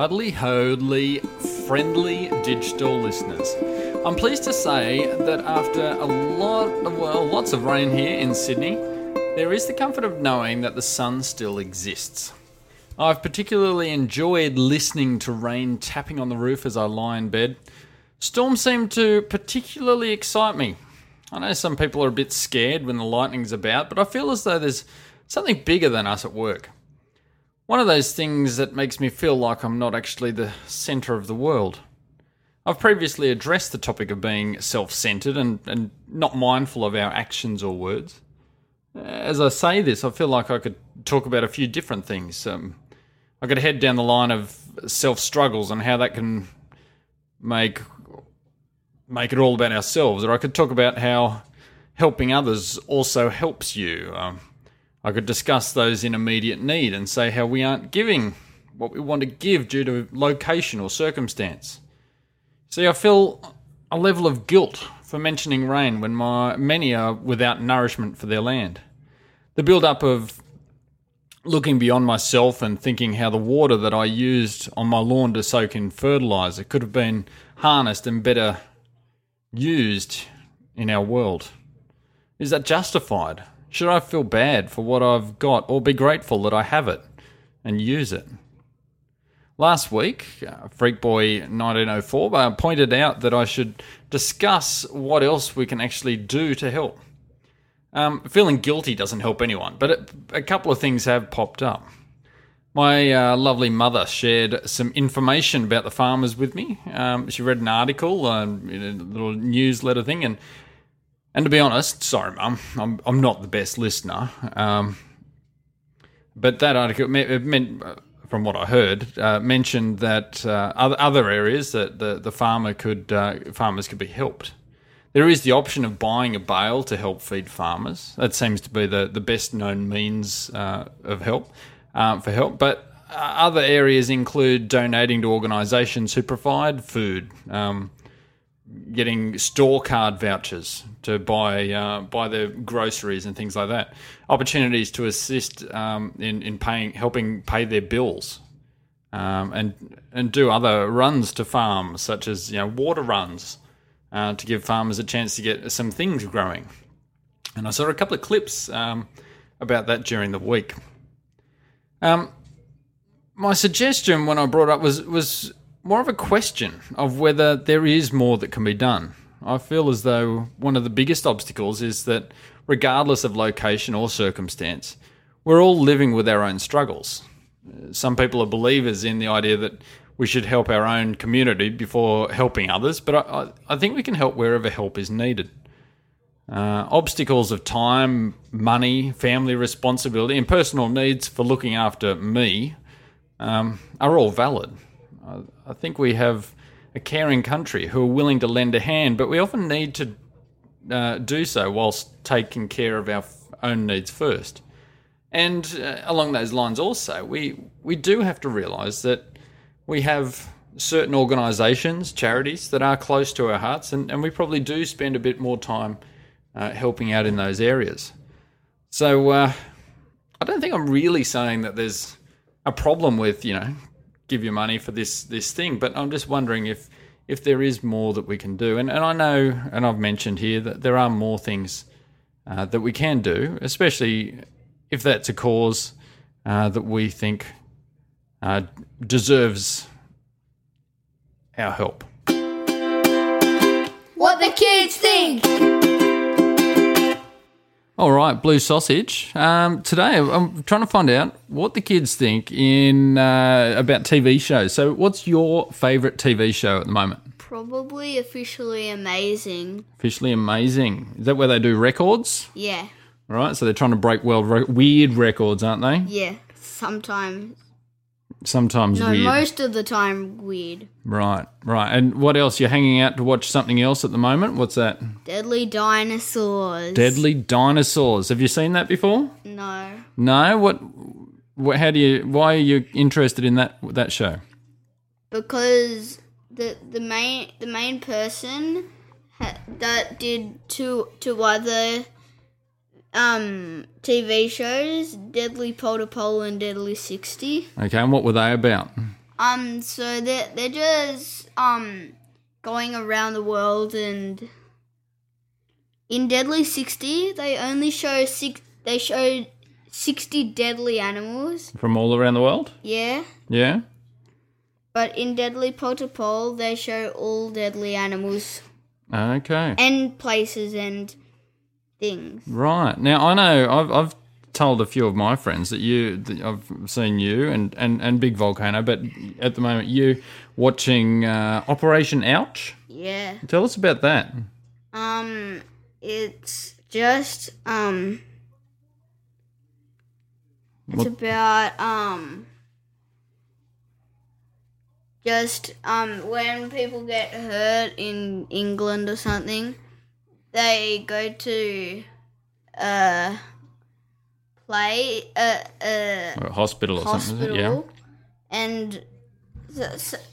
Idly hodly, friendly digital listeners. I'm pleased to say that after a lot of, well, lots of rain here in Sydney, there is the comfort of knowing that the sun still exists. I've particularly enjoyed listening to rain tapping on the roof as I lie in bed. Storms seem to particularly excite me. I know some people are a bit scared when the lightning's about, but I feel as though there's something bigger than us at work. One of those things that makes me feel like I'm not actually the centre of the world. I've previously addressed the topic of being self centered and, and not mindful of our actions or words. As I say this, I feel like I could talk about a few different things. Um, I could head down the line of self struggles and how that can make make it all about ourselves, or I could talk about how helping others also helps you. Um, I could discuss those in immediate need and say how we aren't giving what we want to give due to location or circumstance. See, I feel a level of guilt for mentioning rain when my many are without nourishment for their land. The build up of looking beyond myself and thinking how the water that I used on my lawn to soak in fertilizer could have been harnessed and better used in our world. Is that justified? Should I feel bad for what I've got or be grateful that I have it and use it? Last week, uh, Freakboy 1904 uh, pointed out that I should discuss what else we can actually do to help. Um, feeling guilty doesn't help anyone, but it, a couple of things have popped up. My uh, lovely mother shared some information about the farmers with me. Um, she read an article, uh, a little newsletter thing, and and to be honest, sorry, mum, I'm I'm not the best listener. Um, but that article meant, from what I heard, uh, mentioned that uh, other other areas that the the farmer could uh, farmers could be helped. There is the option of buying a bale to help feed farmers. That seems to be the, the best known means uh, of help um, for help. But uh, other areas include donating to organisations who provide food, um, getting store card vouchers to buy uh, buy their groceries and things like that. Opportunities to assist um, in in paying, helping pay their bills, um, and and do other runs to farms, such as you know water runs, uh, to give farmers a chance to get some things growing. And I saw a couple of clips um, about that during the week. Um, my suggestion when I brought up was was more of a question of whether there is more that can be done. I feel as though one of the biggest obstacles is that, regardless of location or circumstance, we're all living with our own struggles. Some people are believers in the idea that we should help our own community before helping others, but I, I think we can help wherever help is needed. Uh, obstacles of time, money, family responsibility, and personal needs for looking after me um, are all valid. I, think we have a caring country who are willing to lend a hand, but we often need to uh, do so whilst taking care of our own needs first. And uh, along those lines, also, we we do have to realise that we have certain organisations, charities that are close to our hearts, and, and we probably do spend a bit more time uh, helping out in those areas. So uh, I don't think I'm really saying that there's a problem with you know give you money for this this thing, but I'm just wondering if if there is more that we can do. And and I know, and I've mentioned here that there are more things uh, that we can do, especially if that's a cause uh, that we think uh, deserves our help. What the kids think. All right, Blue Sausage. Um, today, I'm trying to find out what the kids think in uh, about TV shows. So, what's your favourite TV show at the moment? Probably officially amazing. Officially amazing. Is that where they do records? Yeah. All right, so they're trying to break world re- weird records, aren't they? Yeah. Sometimes. Sometimes weird. No, weird. most of the time weird. right, right. And what else? You're hanging out to watch something else at the moment? What's that? Deadly dinosaurs. Deadly Dinosaurs. Have you seen that before? No. No. What? what how do you? Why are you interested in that that show? Because the the main the main person ha- that did two two other um TV shows, Deadly Pole to Pole and Deadly Sixty. Okay, and what were they about? Um, so they're they're just um going around the world and in Deadly Sixty they only show six. They show sixty deadly animals. From all around the world? Yeah. Yeah. But in Deadly Pole to Pole, they show all deadly animals Okay. and places and things. Right. Now I know I've I've told a few of my friends that you that I've seen you and, and, and Big Volcano, but at the moment you watching uh, Operation Ouch. Yeah. Tell us about that. Um, it's just um, it's What- about um, just um, when people get hurt in England or something, they go to uh, play uh, uh A hospital or something. Yeah. and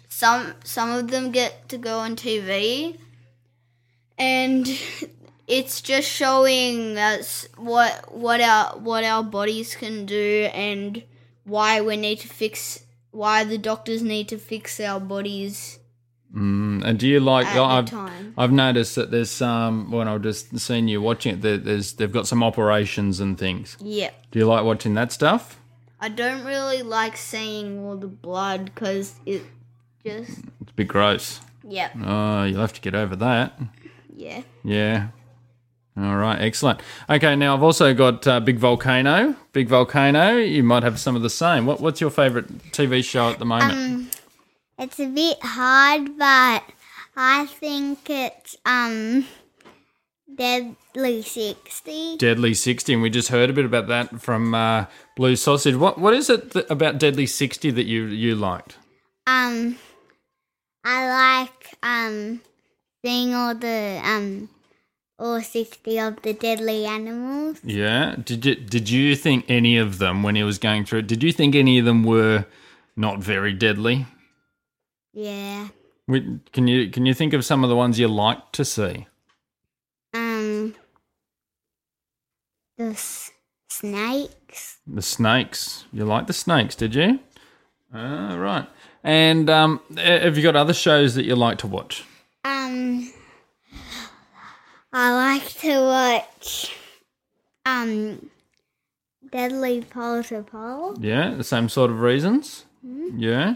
some some of them get to go on TV, and it's just showing us what what our what our bodies can do and why we need to fix why the doctors need to fix our bodies Mm, and do you like? I've. I've noticed that there's some when I've just seen you watching it. There, there's they've got some operations and things. Yeah. Do you like watching that stuff? I don't really like seeing all the blood because it just It's a bit gross. Yeah. Oh, you'll have to get over that. yeah. Yeah. All right, excellent. Okay, now I've also got uh, Big Volcano. Big Volcano, you might have some of the same. What, what's your favourite TV show at the moment? Um, it's a bit hard, but I think it's um Deadly Sixty. Deadly 60, and we just heard a bit about that from uh, Blue Sausage. What What is it that, about Deadly 60 that you, you liked? Um, I like um seeing all the um all sixty of the deadly animals. Yeah. Did you, did you think any of them, when he was going through it, did you think any of them were not very deadly? Yeah. We- Can you, can you think of some of the ones you like to see? Um, the s- snakes. The snakes. You like the snakes, did you? Ah, right. And um, have you got other shows that you like to watch? Um, I like to watch um Deadly Pole to Pole. Yeah, the same sort of reasons. Yeah.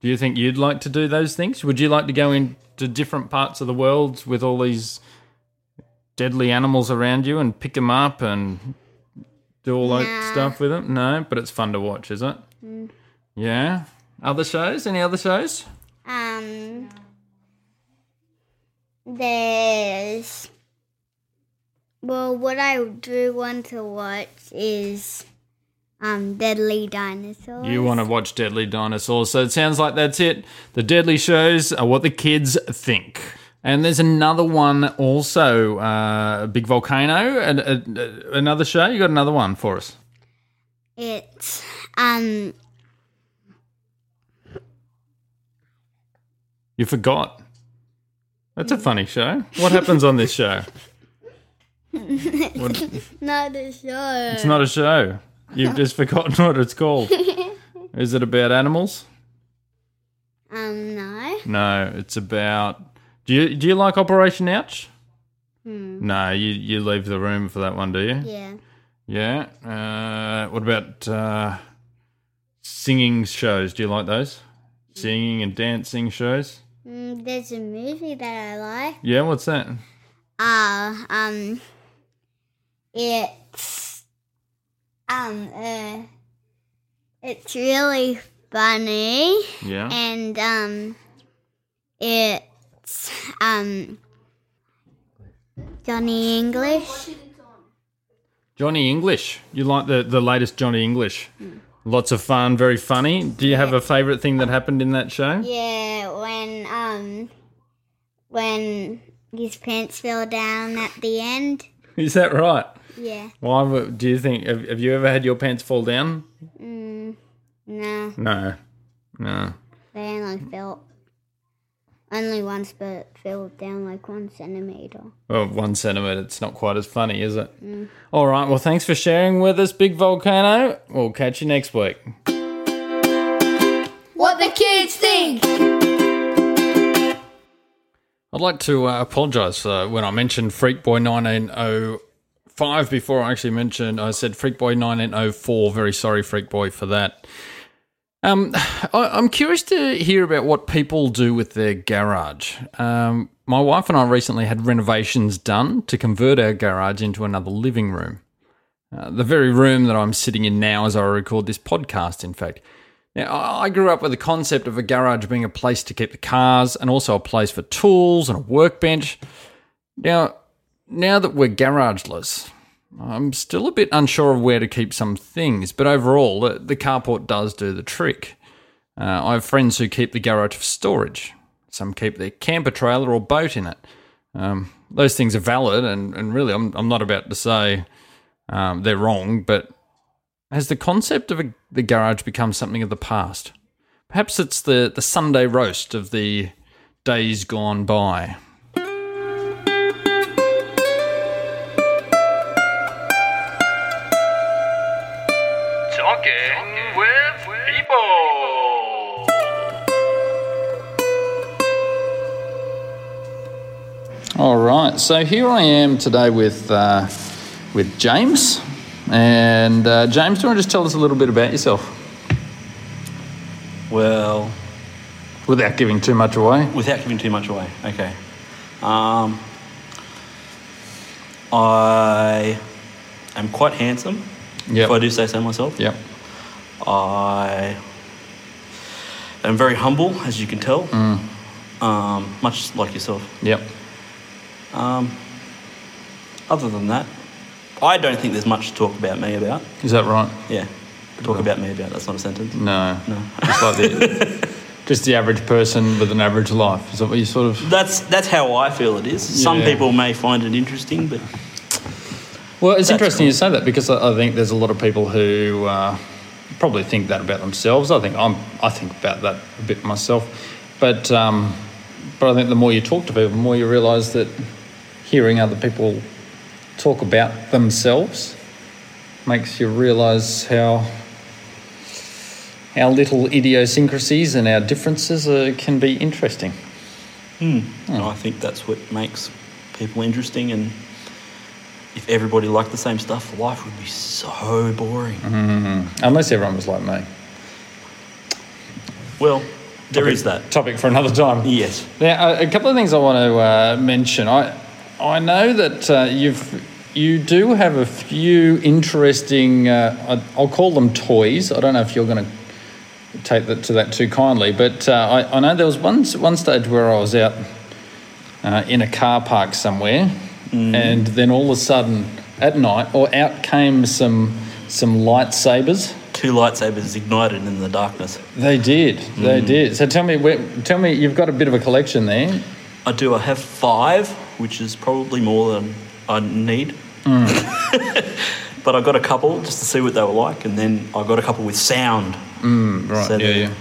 Do you think you'd like to do those things? Would you like to go into different parts of the world with all these deadly animals around you and pick them up and do all that stuff with them? No, but it's fun to watch, is it? Yeah. Other shows? Any other shows? Um, there's well, what I do want to watch is um Deadly Dinosaurs. You want to watch Deadly Dinosaurs. So it sounds like that's it. The Deadly shows are what the kids think. And there's another one also, uh, Big Volcano, and uh, another show. You got another one for us? It's um You forgot. That's a funny show. What happens on this show? What- Not a show. it's not a show. You've just forgotten what it's called. Is it about animals? um no. No, it's about. Do you do you like Operation Ouch? Hmm. No, you you leave the room for that one, do you? Yeah. Yeah. Uh, what about uh, singing shows? Do you like those? Singing and dancing shows? Mm, there's a movie that I like. Yeah. What's that? Uh, um, it's um, uh, it's really funny, Yeah. and um, it's um, Johnny English. Johnny English. You like the the latest Johnny English? Lots of fun, very funny. Do you have a favourite thing that happened in that show? Yeah, when um, when his pants fell down at the end. Is that right? Yeah. Why would- do you think? Have, have you ever had your pants fall down? Mm, no, No. No. they only fell only once, but fell down like one centimeter. Well, one centimetre, it's not quite as funny, is it? All right, well, thanks for sharing with us, Big Volcano. We'll catch you next week. What the kids think. I'd like to uh, apologise for when I mentioned Freak Boy 1905 before I actually mentioned, I said Freak Boy 1904. Very sorry, Freak Boy, for that. Um, I, I'm curious to hear about what people do with their garage. Um, my wife and I recently had renovations done to convert our garage into another living room. Uh, the very room that I'm sitting in now as I record this podcast, in fact. Now, I grew up with the concept of a garage being a place to keep the cars and also a place for tools and a workbench. Now, now that we're garageless, I'm still a bit unsure of where to keep some things, but overall, the, the carport does do the trick. Uh, I have friends who keep the garage for storage. Some keep their camper trailer or boat in it. Um, those things are valid, and, and really, I'm, I'm not about to say um, they're wrong, but has the concept of a, the garage become something of the past? Perhaps it's the, the Sunday roast of the days gone by. Right, so here I am today with uh, with James, and uh, James, do you want to just tell us a little bit about yourself Well, without giving too much away? without giving too much away, okay. Um, I am quite handsome, Yep. if I do say so myself. Yep. I am very humble, as you can tell, Mm. um, much like yourself. Yep. Um, other than that, I don't think there's much to talk about me about. Is that right? Yeah, talk about me about. That's not a sentence. No. No. Just like the, just the average person with an average life. Is that what you sort of? That's that's how I feel it is. Some people may find it interesting, but Well, it's interesting cool. you say that because I I think there's a lot of people who uh, probably think that about themselves. I think I'm, I think about that a bit myself, but um, but I think the more you talk to people, the more you realise that hearing other people talk about themselves makes you realise how our little idiosyncrasies and our differences uh, can be interesting. I think that's what makes people interesting. And if everybody liked the same stuff, life would be so boring. Unless everyone was like me. Well, there Topic- is that. topic for another time. Yes. Now, a, a couple of things I want to uh, mention. I I know that uh, you've you do have a few interesting. Uh, I'll call them toys. I don't know if you're going to take that to that too kindly, but uh, I, I know there was one one stage where I was out uh, in a car park somewhere, and then all of a sudden at night, or out came some some lightsabers. Two lightsabers ignited in the darkness. They did. They did. So tell me, where, tell me, you've got a bit of a collection there. I do. I have five, which is probably more than I need. Mm. but I got a couple just to see what they were like, and then I got a couple with sound. Mm, right. So yeah, they're yeah.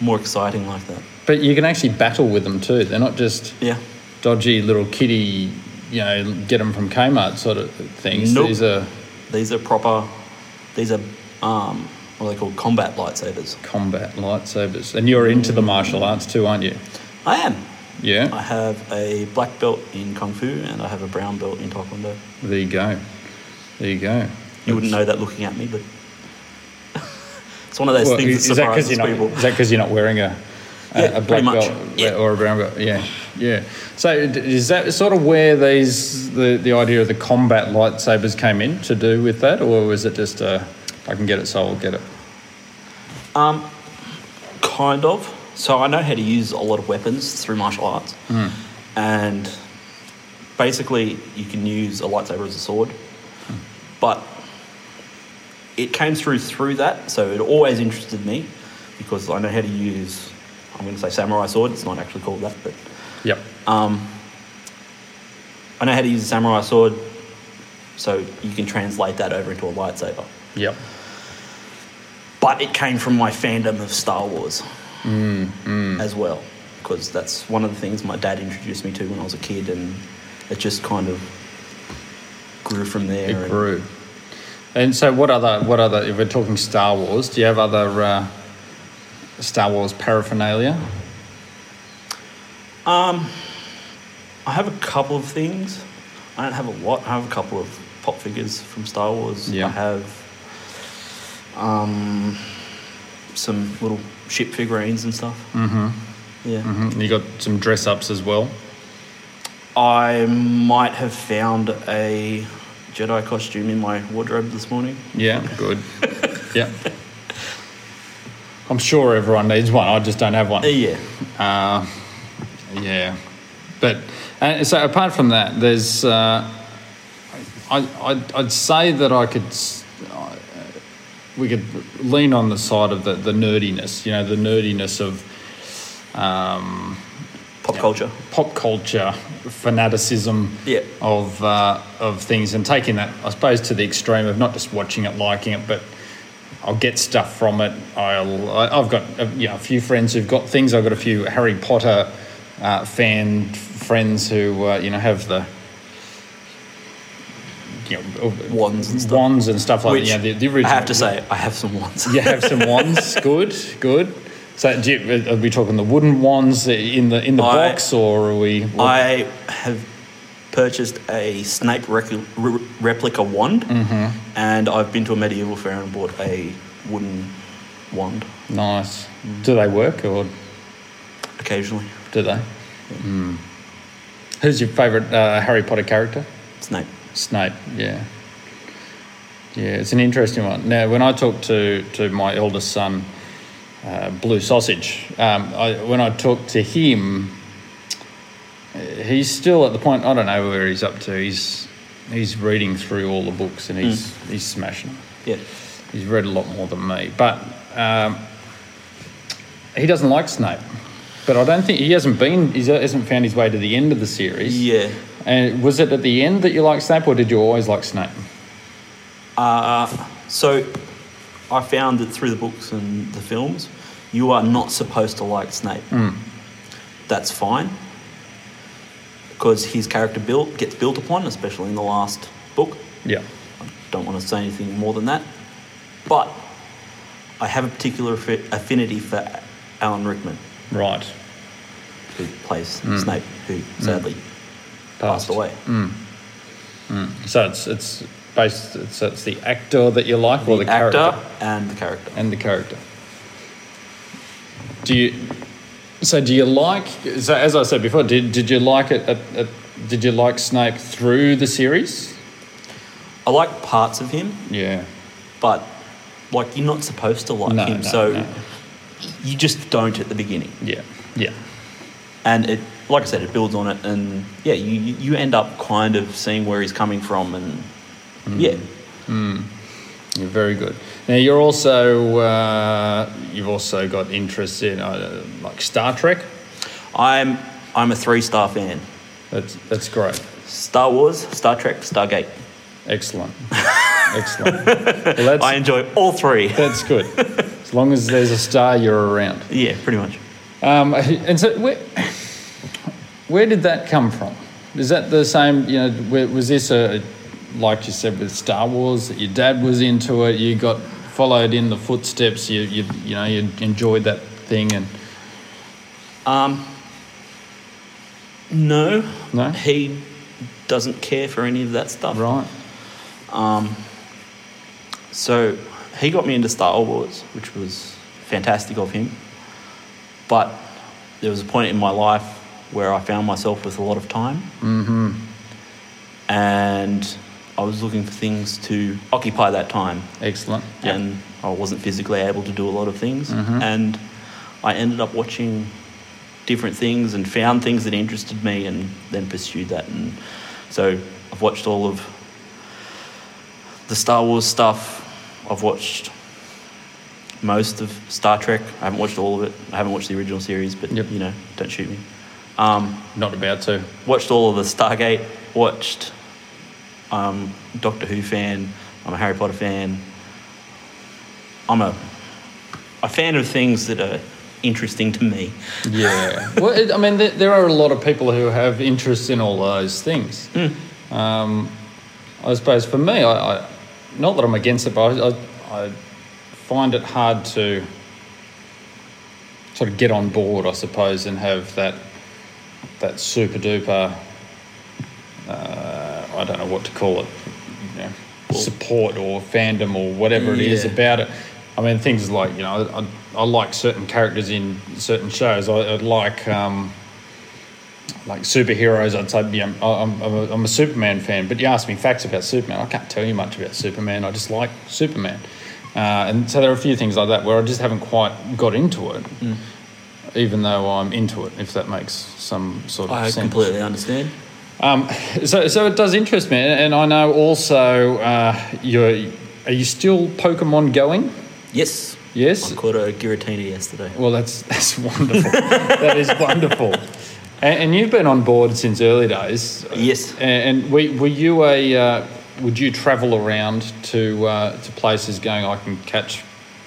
More exciting like that. But you can actually battle with them too. They're not just Yeah. dodgy little kitty, you know, get them from Kmart sort of things. Nope. These are These are proper. These are um, what are they called? Combat lightsabers. combat lightsabers. And you're into the mm. martial arts too, aren't you? I am. Yeah. I have a black belt in kung fu and I have a brown belt in taekwondo. There you go. There you go. You wouldn't know that looking at me, but it's one of those Well, things is, that surprises not? people. Is that because you're not wearing a a, Yeah, a black belt Yeah. or a brown belt? Yeah, yeah. So is that sort of where these the, the idea of the combat lightsabers came in to do with that, or was it just uh, I can get it, so I'll get it? Um, kind of. So I know how to use a lot of weapons through martial arts, and basically you can use a lightsaber as a sword, but it came through through that. So it always interested me because I know how to use. I'm going to say samurai sword. It's not actually called that, but Yep. um, I know how to use a samurai sword, so you can translate that over into a lightsaber. Yep. But it came from my fandom of Star Wars as well, because that's one of the things my dad introduced me to when I was a kid, and it just kind of grew from there. It and- grew. And so, what other, what other? If we're talking Star Wars, do you have other uh, Star Wars paraphernalia? Um, I have a couple of things. I don't have a lot. I have a couple of pop figures from Star Wars. Yeah. I have um, some little ship figurines and stuff. Mm-hmm. Yeah. Mhm. You got some dress ups as well. I might have found a Jedi costume in my wardrobe this morning. Yeah, good. yeah. I'm sure everyone needs one. I just don't have one. Uh, yeah. Uh, yeah, but uh, so apart from that, there's. Uh, I I'd, I'd say that I could. We could lean on the side of the, the nerdiness, you know, the nerdiness of um, Pop culture. pop culture fanaticism Yeah. of uh, of things, and taking that, I suppose, to the extreme of not just watching it, liking it, but I'll get stuff from it. I'll I- I've got uh, you know, a few friends who've got things. I've got a few Harry Potter uh, fan friends who uh, you know have the you know Wands and stuff. wands and stuff like Which that. Yeah, the, the original. I have to say, I have some wands. You have some wands. good, good. So, do you, are we talking the wooden wands in the in the I- box, or are we? I have purchased a Snape rec- re- replica wand, Mm-hmm. and I've been to a medieval fair and bought a wooden wand nice. Do they work, or occasionally. do they? Mm. Who's your favourite uh, Harry Potter character? Snape. Snape. Yeah. Yeah, it's an interesting one. Now, when I talk to to my eldest son, uh, Blue Sausage, um, I, when I talk to him, uh, he's still at the point. I don't know where he's up to. He's he's reading through all the books and he's he's smashing. them. Yeah. He's read a lot more than me, but um, he doesn't like Snape. But I don't think he hasn't been. He hasn't found his way to the end of the series. Yeah. And was it at the end that you liked Snape, or did you always like Snape? Uh, so I found that through the books and the films, you are not supposed to like Snape. That's fine. Because his character built gets built upon, especially in the last book. Yeah. I don't want to say anything more than that. But I have a particular affi- affinity for Alan Rickman, Right. who plays Snape, who sadly passed away. Mm. Mm. So it's it's based. It's, it's the actor that you like, or the, The actor character and the character. and the character. Do you? So do you like? So as I said before, did did you like it? At, at, did you like Snape through the series? I like parts of him, Yeah. but like you're not supposed to like No, him, no, so no. you just don't at the beginning. Yeah. Yeah. And it, like I said, it builds on it, and yeah, you you end up kind of seeing where he's coming from, and Mm. yeah, You're very good. Now you're also uh, you've also got interest in uh, like Star Trek. I'm I'm a three star fan. That's that's great. Star Wars, Star Trek, Stargate. Excellent. Excellent. Well, I enjoy all three. that's good. As long as there's a star, you're around. yeah, pretty much. Um, and so, where, did that come from? Is that the same? You know, was this a like you said with Star Wars that your dad was into it? You got followed in the footsteps. You you you know you enjoyed that thing and Um, no, No? he doesn't care for any of that stuff. right. So he got me into Star Wars, which was fantastic of him. But there was a point in my life where I found myself with a lot of time. Mm-hmm. And I was looking for things to occupy that time. Excellent. Yeah. And I wasn't physically able to do a lot of things. And I ended up watching different things and found things that interested me and then pursued that. And so I've watched all of the Star Wars stuff. I've watched most of Star Trek. I haven't watched all of it. I haven't watched the original series, but Yep. you know, don't shoot me. Um, Not about to. watched all of the Stargate. Watched um, Doctor Who fan. I'm a Harry Potter fan. I'm a a fan of things that are interesting to me. Yeah. well, it, I mean, there, there are a lot of people who have interest in all those things. Um, I suppose for me, I, I not that I'm against it, but I, I, I find it hard to sort of get on board, I suppose, and have that that super duper. Uh, I don't know what to call it. You know, support or fandom or whatever it is Yeah. about it. I mean, things like you know, I, I like certain characters in certain shows. I, I like. Um, like superheroes, I'd say yeah, I'm, I'm, a, I'm a Superman fan. But you ask me facts about Superman, I can't tell you much about Superman. I just like Superman, uh, and so there are a few things like that where I just haven't quite got into it, even though I'm into it. If that makes some sort of I sense. I completely understand. Um, so, so it does interest me, and I know also uh, you're. Are you still Pokemon going? Yes. Yes. I caught a Giratina yesterday. Well, that's that's wonderful. that is wonderful. And, and you've been on board since early days. Yes. And, and were, were you a? Uh, would you travel around to uh, to places going? I can catch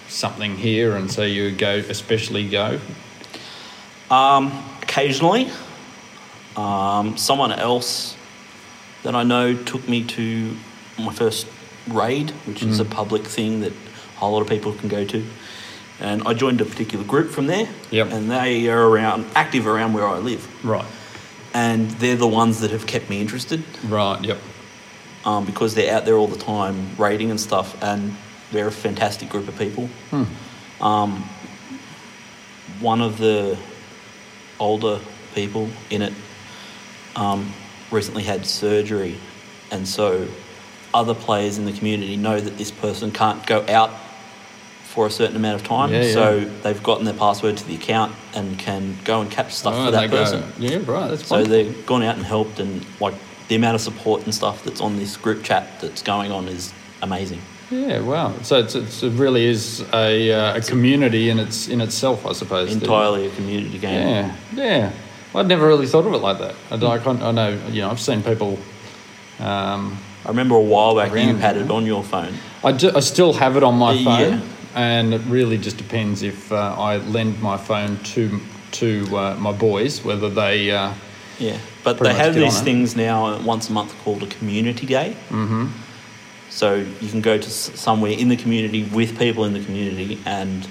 something here, and so you go, especially go. Um, occasionally, um, someone else that I know took me to my first raid, which is a public thing that a whole lot of people can go to. And I joined a particular group from there. Yep. And they are around active around where I live. Right. And they're the ones that have kept me interested Right. Yep. um, because they're out there all the time raiding and stuff, and they're a fantastic group of people. Um, one of the older people in it um, recently had surgery, and so other players in the community know that this person can't go out for a certain amount of time. Yeah, yeah. So they've gotten their password to the account and can go and catch stuff Oh, for that they go- person. yeah. Right. That's So wonderful. they've gone out and helped, and like the amount of support and stuff that's on this group chat that's going on is amazing. Yeah. Wow. So it's, it's, it really is a, uh, a community in its in itself, I suppose. Entirely a community game. Yeah, yeah. I'd never really thought of it like that. I, like, I, I know, you know, I've seen people. Um, I remember a while back you had it on your phone. I, do, I still have it on my Yeah. phone, and it really just depends if uh, I lend my phone to to uh, my boys, whether they. Uh, Yeah, but they have these things now once a month called a community day. Mm-hmm. So you can go to somewhere in the community with people in the community and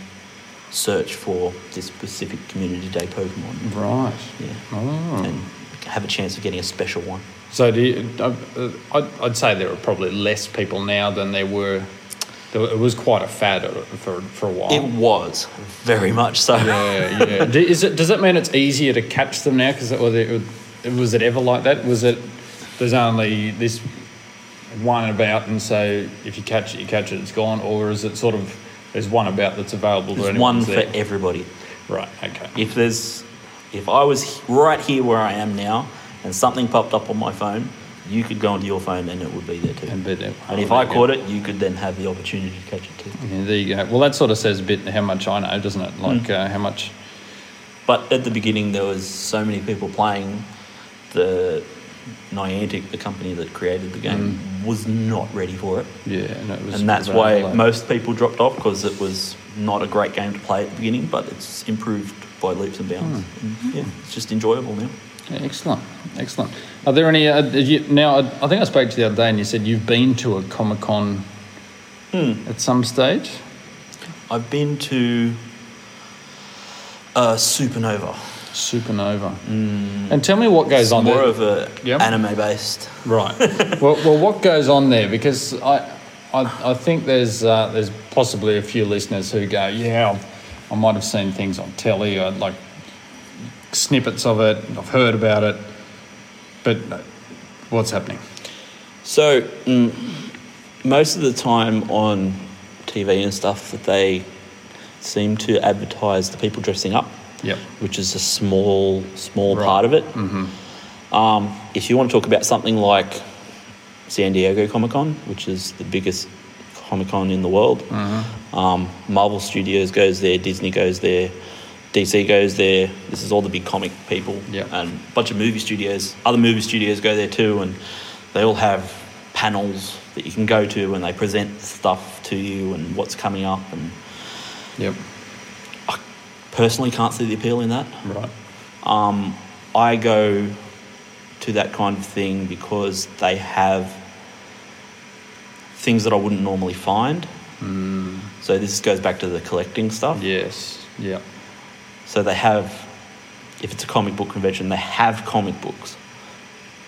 search for this specific community day Pokemon. right. Yeah, Oh. and have a chance of getting a special one. So do you, uh, uh, I'd, say there are probably less people now than there were. It was quite a fad uh, for for a while. It was very much so. Yeah, yeah. Is it, does that mean it's easier to catch them now? Because was it, was it ever like that? Was it there's only this one about, and so if you catch it, you catch it, it's gone, or is it sort of there's one about that's available to There's anyone? one who's for there? everybody. Right. Okay. If there's, if I was right here where I am now, and something popped up on my phone, you could go onto your phone and it would be there too. And be there. And if I there you caught it, you could then have the opportunity to catch it too. Yeah, there you go. Well, that sort of says a bit how much I know, doesn't it? Like Mm. uh, how much. But at the beginning, there was so many people playing. The Niantic, the company that created the game, was not ready for it, Yeah, no, it was and that's why late. most people dropped off because it was not a great game to play at the beginning. But it's improved by leaps and bounds. And, yeah, it's just enjoyable now. Yeah, excellent, excellent. Are there any uh, you, now? I I think I spoke to you the other day, and you said you've been to a Comic Con Hmm. at some stage. I've been to uh, Supernova. Supernova. And tell me what goes It's on more there. of a Yep. anime based. right. well, well, what goes on there? Because I, I, I think there's uh, there's possibly a few listeners who go, yeah, I've, I might have seen things on telly, or like snippets of it. I've heard about it, but uh, what's happening? So, mm, most of the time on TV and stuff, that they seem to advertise the people dressing up, Yep. which is a small, small Right. part of it. Um, if you want to talk about something like San Diego Comic Con, which is the biggest Comic Con in the world, um, Marvel Studios goes there, Disney goes there, DC goes there. This is all the big comic people, Yep. and a bunch of movie studios. Other movie studios go there too, and they all have panels that you can go to, and they present stuff to you and what's coming up. And Yep. Personally, can't see the appeal in that. Right. Um, I go to that kind of thing because they have things that I wouldn't normally find. So this goes back to the collecting stuff. Yes. Yep. So they have, if it's a comic book convention, they have comic books.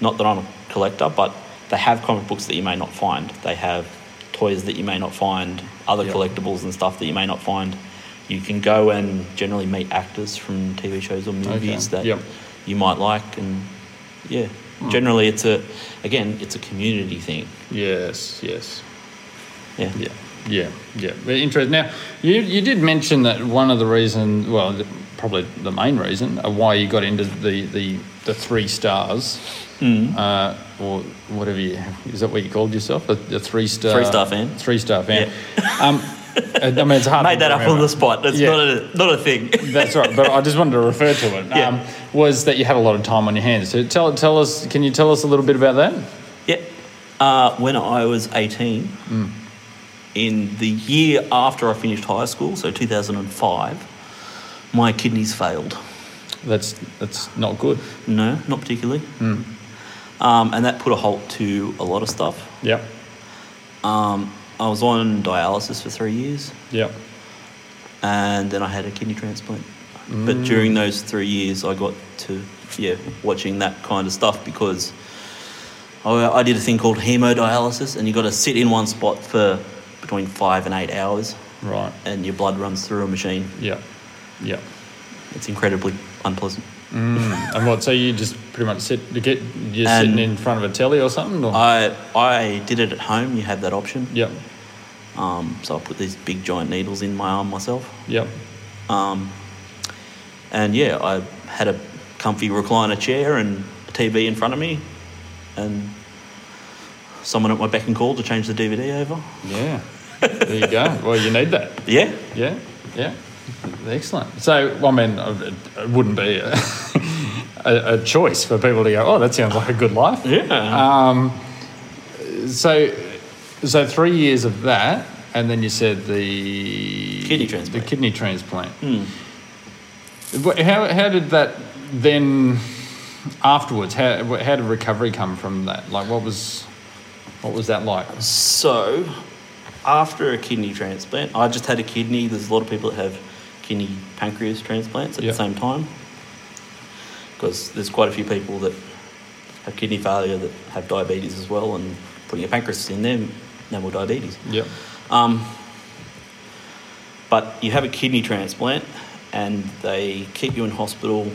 Not that I'm a collector, but they have comic books that you may not find. They have toys that you may not find, other Yep. collectibles and stuff that you may not find. You can go and generally meet actors from TV shows or movies Okay. that Yep. you might like, and yeah, generally it's a, again, it's a community thing. Yes, yes. Yeah. Yeah, yeah, yeah. Interesting. Now, you you did mention that one of the reasons, well, the- probably the main reason why you got into the the, the three stars, Mm. uh, or whatever you is that what you called yourself, a, a three star Three-star fan. three star fan. Um, I mean, it's hard. Made to that up on the spot. That's Yeah. not a not a thing. That's right, but I just wanted to refer to it. Yeah. Um, was that you had a lot of time on your hands? So tell tell us. Can you tell us a little bit about that? Yeah. Uh, when I was 18, in the year after I finished high school, so 2005, my kidneys failed. That's that's not good. No, not particularly. Um, and that put a halt to a lot of stuff. Yep. Um, I was on dialysis for three years, Yep. and then I had a kidney transplant. But mm. during those three years, I got to yeah watching that kind of stuff because I, I did a thing called hemodialysis, and you got to sit in one spot for between five and eight hours, Right. and your blood runs through a machine. Yeah. Yeah. It's incredibly unpleasant. Mm. And what? So you just pretty much sit to get you're And- sitting in front of a telly or something? Or? I I did it at home. You have that option. yep. Um, so I put these big giant needles in my arm myself. Yep. Um, and yeah, I had a comfy recliner chair and a TV in front of me, and someone at my beck and call to change the DVD over. Yeah. There you go. Well, you need that. Yeah, Yeah. Yeah. Excellent. So, well, I mean, it it wouldn't be a, a, a choice for people to go, oh, that sounds like a good life. yeah. Um, so, so three years of that, and then you said the Kidney transplant. The kidney transplant. Hmm. Wh- How how did that then afterwards? How how did recovery come from that? Like, what was what was that like? So, after a kidney transplant, I just had a kidney. There's a lot of people that have kidney pancreas transplants at Yep. the same time. Because there's quite a few people that have kidney failure that have diabetes as well, and putting a pancreas in them, no more diabetes. Yep. Um, but you have a kidney transplant, and they keep you in hospital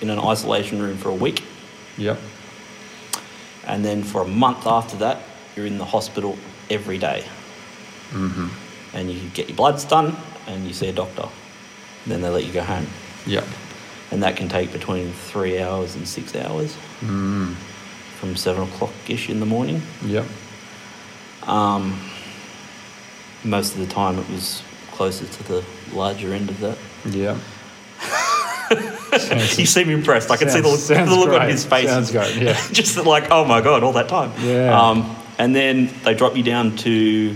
in an isolation room for a week. Yep. And then for a month after that, you're in the hospital every day. Mm-hmm. And you get your bloods done and you see a doctor. Then they let you go home. Yep. And that can take between three hours and six hours Mm. From seven o'clock ish in the morning. Yep. Um, most of the time it was closer to the larger end of that. Yep. you seem impressed. I can see the, the look on his face. Sounds great, yeah. Just like, oh my God, all that time. Yeah. Um, and then they drop you down to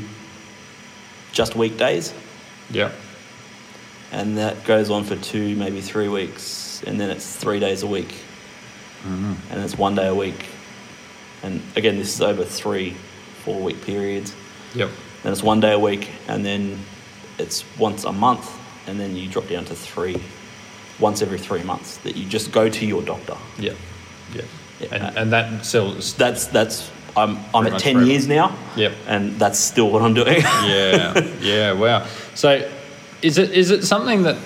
just weekdays. Yep. and that goes on for two, maybe three weeks, and then it's three days a week, Mm-hmm. and it's one day a week, and again, this is over three, four week periods. Yep. Then it's one day a week, and then it's once a month, and then you drop down to three, once every three months. That you just go to your doctor. Yep. Yep. Yeah. And, and that sells. That's that's I'm I'm at ten forever. years now. Yep. and that's still what I'm doing. yeah, yeah, wow. So, is it is it something that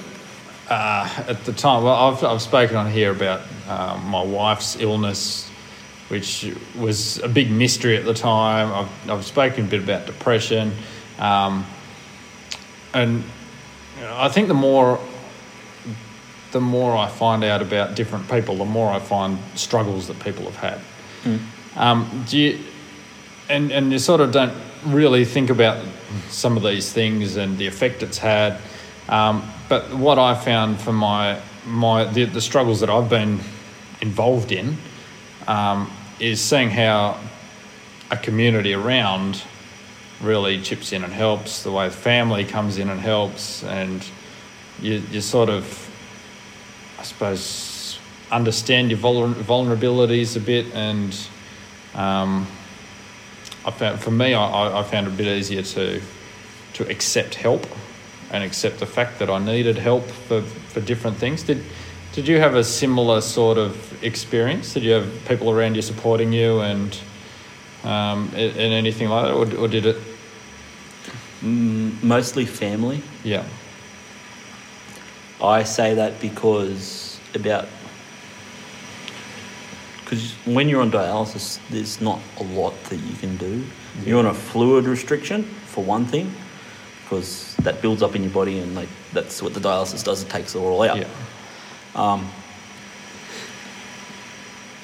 uh, at the time? Well, I've I've spoken on here about uh, my wife's illness, which was a big mystery at the time. I've I've spoken a bit about depression, um, and I think the more the more I find out about different people, the more I find struggles that people have had. Um, do you? and and you sort of don't really think about some of these things and the effect it's had. Um, but what I found for my my the, the struggles that I've been involved in um, is seeing how a community around really chips in and helps. The way family comes in and helps, and you you sort of, I suppose, understand your vulner- vulnerabilities a bit and. Um, I found for me, I, I- I found it a bit easier to to accept help and accept the fact that I needed help for, for different things. Did did you have a similar sort of experience? Did you have people around you supporting you and um, and anything like that, or, or did it? Mostly family. Yeah, I say that because about because when you're on dialysis, there's not a lot that you can do. You're on a fluid restriction for one thing, because that builds up in your body, and like that's what the dialysis does. It takes it all out. yeah, Um,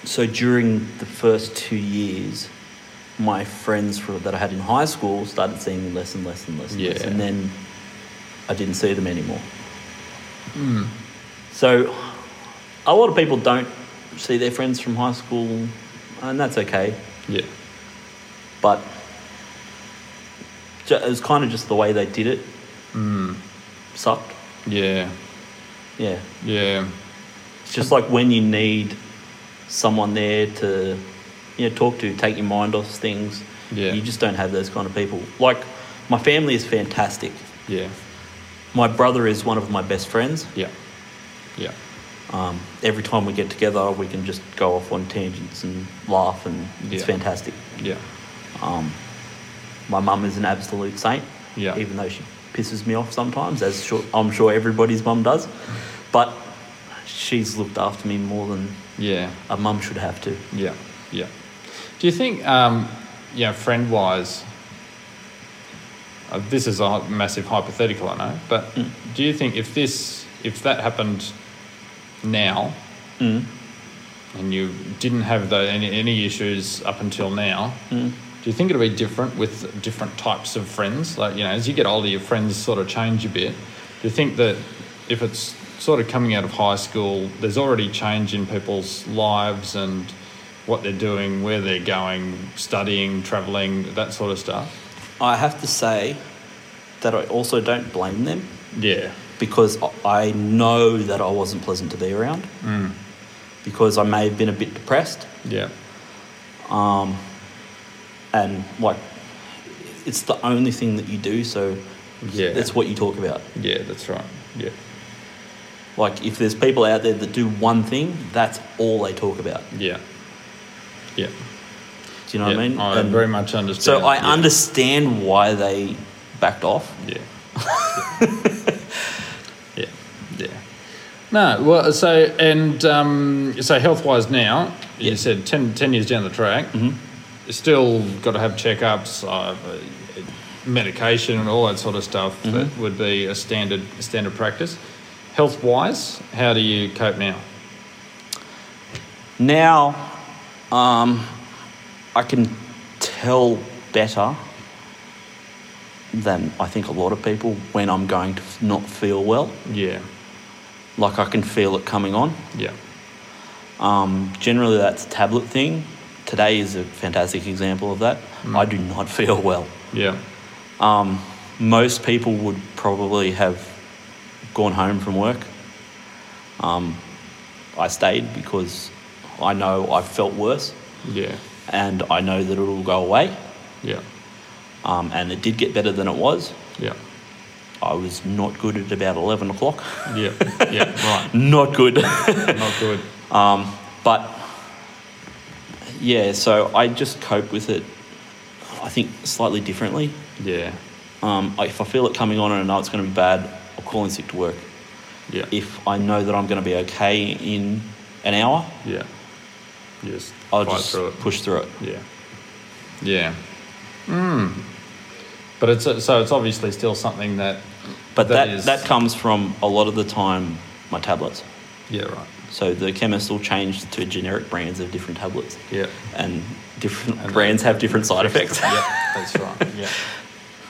so during the first two years, my friends for, that I had in high school started seeing less and less and less, and, less, and then I didn't see them anymore. So a lot of people don't see their friends from high school, and that's okay. yeah, But it was kind of just the way they did it. Sucked. yeah, Yeah. yeah, It's just like when you need someone there to, you know, talk to, take your mind off things. Yeah. You just don't have those kind of people. Like, my family is fantastic. yeah, My brother is one of my best friends. yeah, yeah, Um, every time we get together, we can just go off on tangents and laugh, and it's Yeah. fantastic. yeah, Um, my mum is an absolute saint. Yeah. Even though she pisses me off sometimes, as sure, I'm sure everybody's mum does. But she's looked after me more than yeah. a mum should have to. Yeah, yeah. Do you think, um, know, friend wise, uh, this is a massive hypothetical, I know, but do you think if this, if that happened now, Mm. and you didn't have the, any, any issues up until now, Mm. Do you think it'll be different with different types of friends? Like, you know, as you get older, your friends sort of change a bit. Do you think that if it's sort of coming out of high school, there's already change in people's lives and what they're doing, where they're going, studying, travelling, that sort of stuff? I have to say that I also don't blame them Yeah. because I- know that I wasn't pleasant to be around because I may have been a bit depressed Yeah. um, and like it's the only thing that you do so Yeah. that's what you talk about Yeah, that's right. Yeah. like if there's people out there that do one thing that's all they talk about Yeah. Yeah. do you know yeah. what I mean I And very much understand. so I yeah. understand why they backed off Yeah. yeah. Yeah. No, well, so, and um, so health wise now, you said 10, 10 years down the track, you still got to have checkups, uh, medication, and all that sort of stuff that would be a standard standard practice. Health wise, how do you cope now? Now, um, I can tell better than I think a lot of people when I'm going to not feel well. Yeah. Like I can feel it coming on. Yeah. Um, generally, that's a tablet thing. Today is a fantastic example of that. I do not feel well. Yeah. Um, most people would probably have gone home from work. Um, I stayed because I know I felt worse Yeah. and I know that it'll go away. Yeah. Um, and it did get better than it was. Yeah. I was not good at about 11 o'clock. Yeah. Yeah. Right. not good. Not good. um, but yeah, so I just cope with it, I think, slightly differently. Yeah. Um, if I feel it coming on and I know it's going to be bad, I'll call in sick to work. Yeah. If I know that I'm going to be okay in an hour, Yeah. You just I'll just through push through it. Yeah. Yeah. Mm. But it's so it's obviously still something that. But that, is- that comes from a lot of the time my tablets. Yeah. Right. So the chemists will change to generic brands of different tablets. Yeah. And different And brands have different side effects. Yep. That's right. Yeah.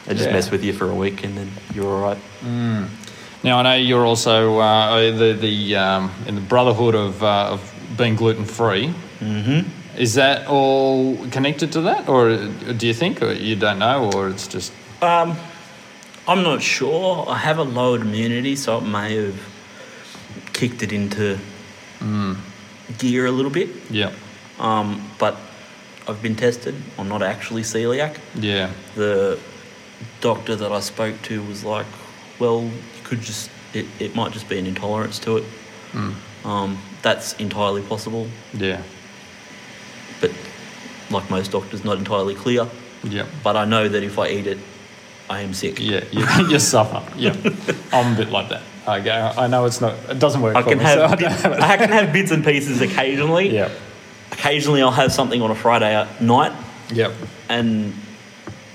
They just Yeah. mess with you for a week and then you're all right. Now I know you're also uh, the the um, in the brotherhood of uh, of being gluten free. Mm-hmm. Is that all connected to that, or do you think, or you don't know, or it's just Um, I'm not sure. I have a lowered immunity, so it may have kicked it into gear a little bit. yeah, Um, but I've been tested. I'm not actually celiac. yeah, The doctor that I spoke to was like, well, you could just it, it might just be an intolerance to it. Um, that's entirely possible, Yeah. but like most doctors, not entirely clear. Yeah. But I know that if I eat it, I am sick. Yeah, you, you suffer. Yeah, I'm a bit like that. I go. I know it's not. It doesn't work. I for can me, so I have have it. I can have bits and pieces occasionally. Yeah. Occasionally, I'll have something on a Friday night, Yep. and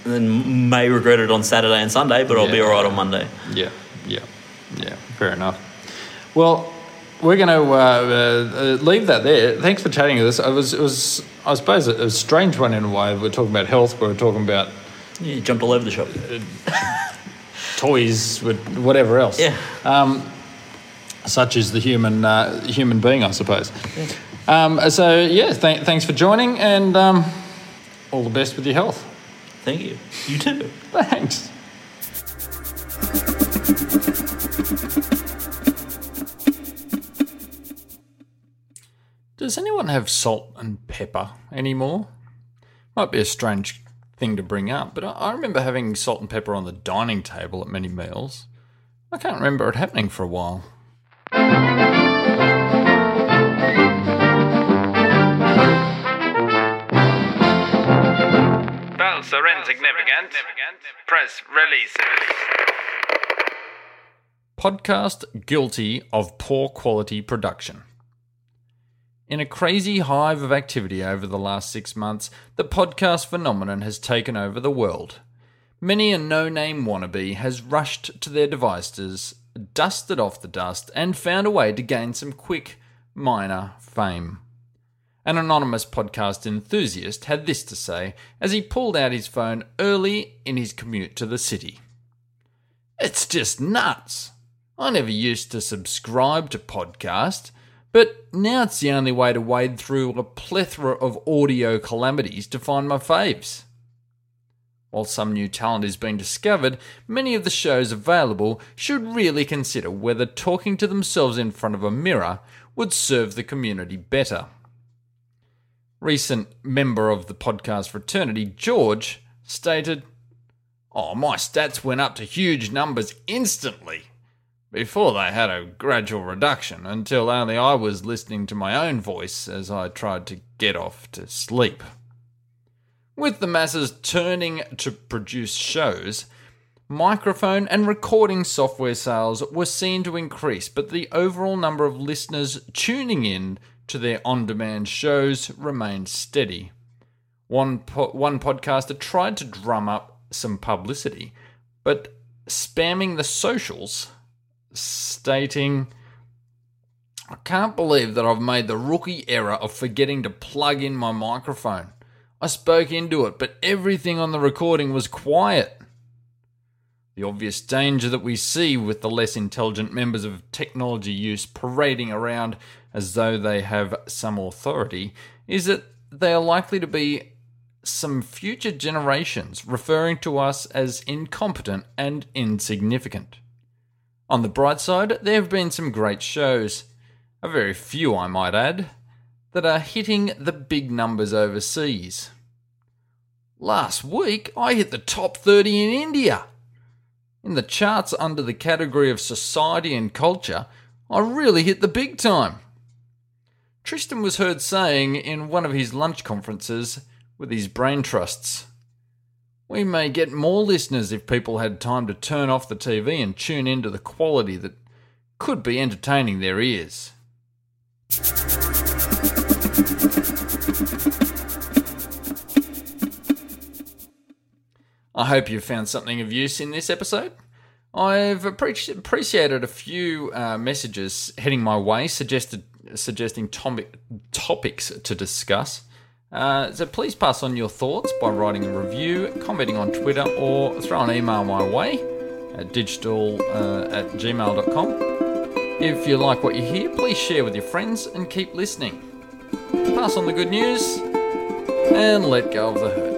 then may regret it on Saturday and Sunday, but I'll be all right on Monday. Yeah. Yeah. Yeah. Fair enough. Well, we're going to uh, uh, leave that there. Thanks for chatting with us. I was. It was. I suppose a, a strange one in a way. We're talking about health. We're talking about Yeah, jumped all over the shop. toys with whatever else. Yeah. Um, such is the human uh, human being, I suppose. Um, so yeah, th- thanks for joining, and um, all the best with your health. Thank you. You too. Thanks. Does anyone have salt and pepper anymore? Might be a strange thing to bring up, but I- I remember having salt and pepper on the dining table at many meals. I can't remember it happening for a while. Bells are insignificant. Press releases. Podcast guilty of poor quality production. In a crazy hive of activity over the last six months, the podcast phenomenon has taken over the world. Many a no name wannabe has rushed to their devices, dusted off the dust, and found a way to gain some quick, minor fame. An anonymous podcast enthusiast had this to say as he pulled out his phone early in his commute to the city. It's just nuts. I never used to subscribe to podcast, but now it's the only way to wade through a plethora of audio calamities to find my faves. While some new talent is being discovered, many of the shows available should really consider whether talking to themselves in front of a mirror would serve the community better. Recent member of the podcast fraternity, George, stated, Oh, my stats went up to huge numbers instantly. Before they had a gradual reduction until only I was listening to my own voice as I tried to get off to sleep. With the masses turning to produce shows, microphone and recording software sales were seen to increase, but the overall number of listeners tuning in to their on demand shows remained steady. One, po- one podcaster tried to drum up some publicity, but spamming the socials, stating, I can't believe that I've made the rookie error of forgetting to plug in my microphone. I spoke into it, but everything on the recording was quiet. The obvious danger that we see with the less intelligent members of technology use parading around as though they have some authority is that they are likely to be some future generations referring to us as incompetent and insignificant. On the bright side, there have been some great shows, a very few, I might add, that are hitting the big numbers overseas. Last week, I hit the top 30 in India. In the charts under the category of society and culture, I really hit the big time. Tristan was heard saying in one of his lunch conferences with his brain trusts, We may get more listeners if people had time to turn off the TV and tune into the quality that could be entertaining their ears. I hope you found something of use in this episode. I've appreciated a few uh, messages heading my way, suggested suggesting topic, topics to discuss. Uh, so please pass on your thoughts by writing a review, commenting on Twitter, or throw an email my way at digital uh, at gmail.com. If you like what you hear, please share with your friends and keep listening. Pass on the good news and let go of the hurt.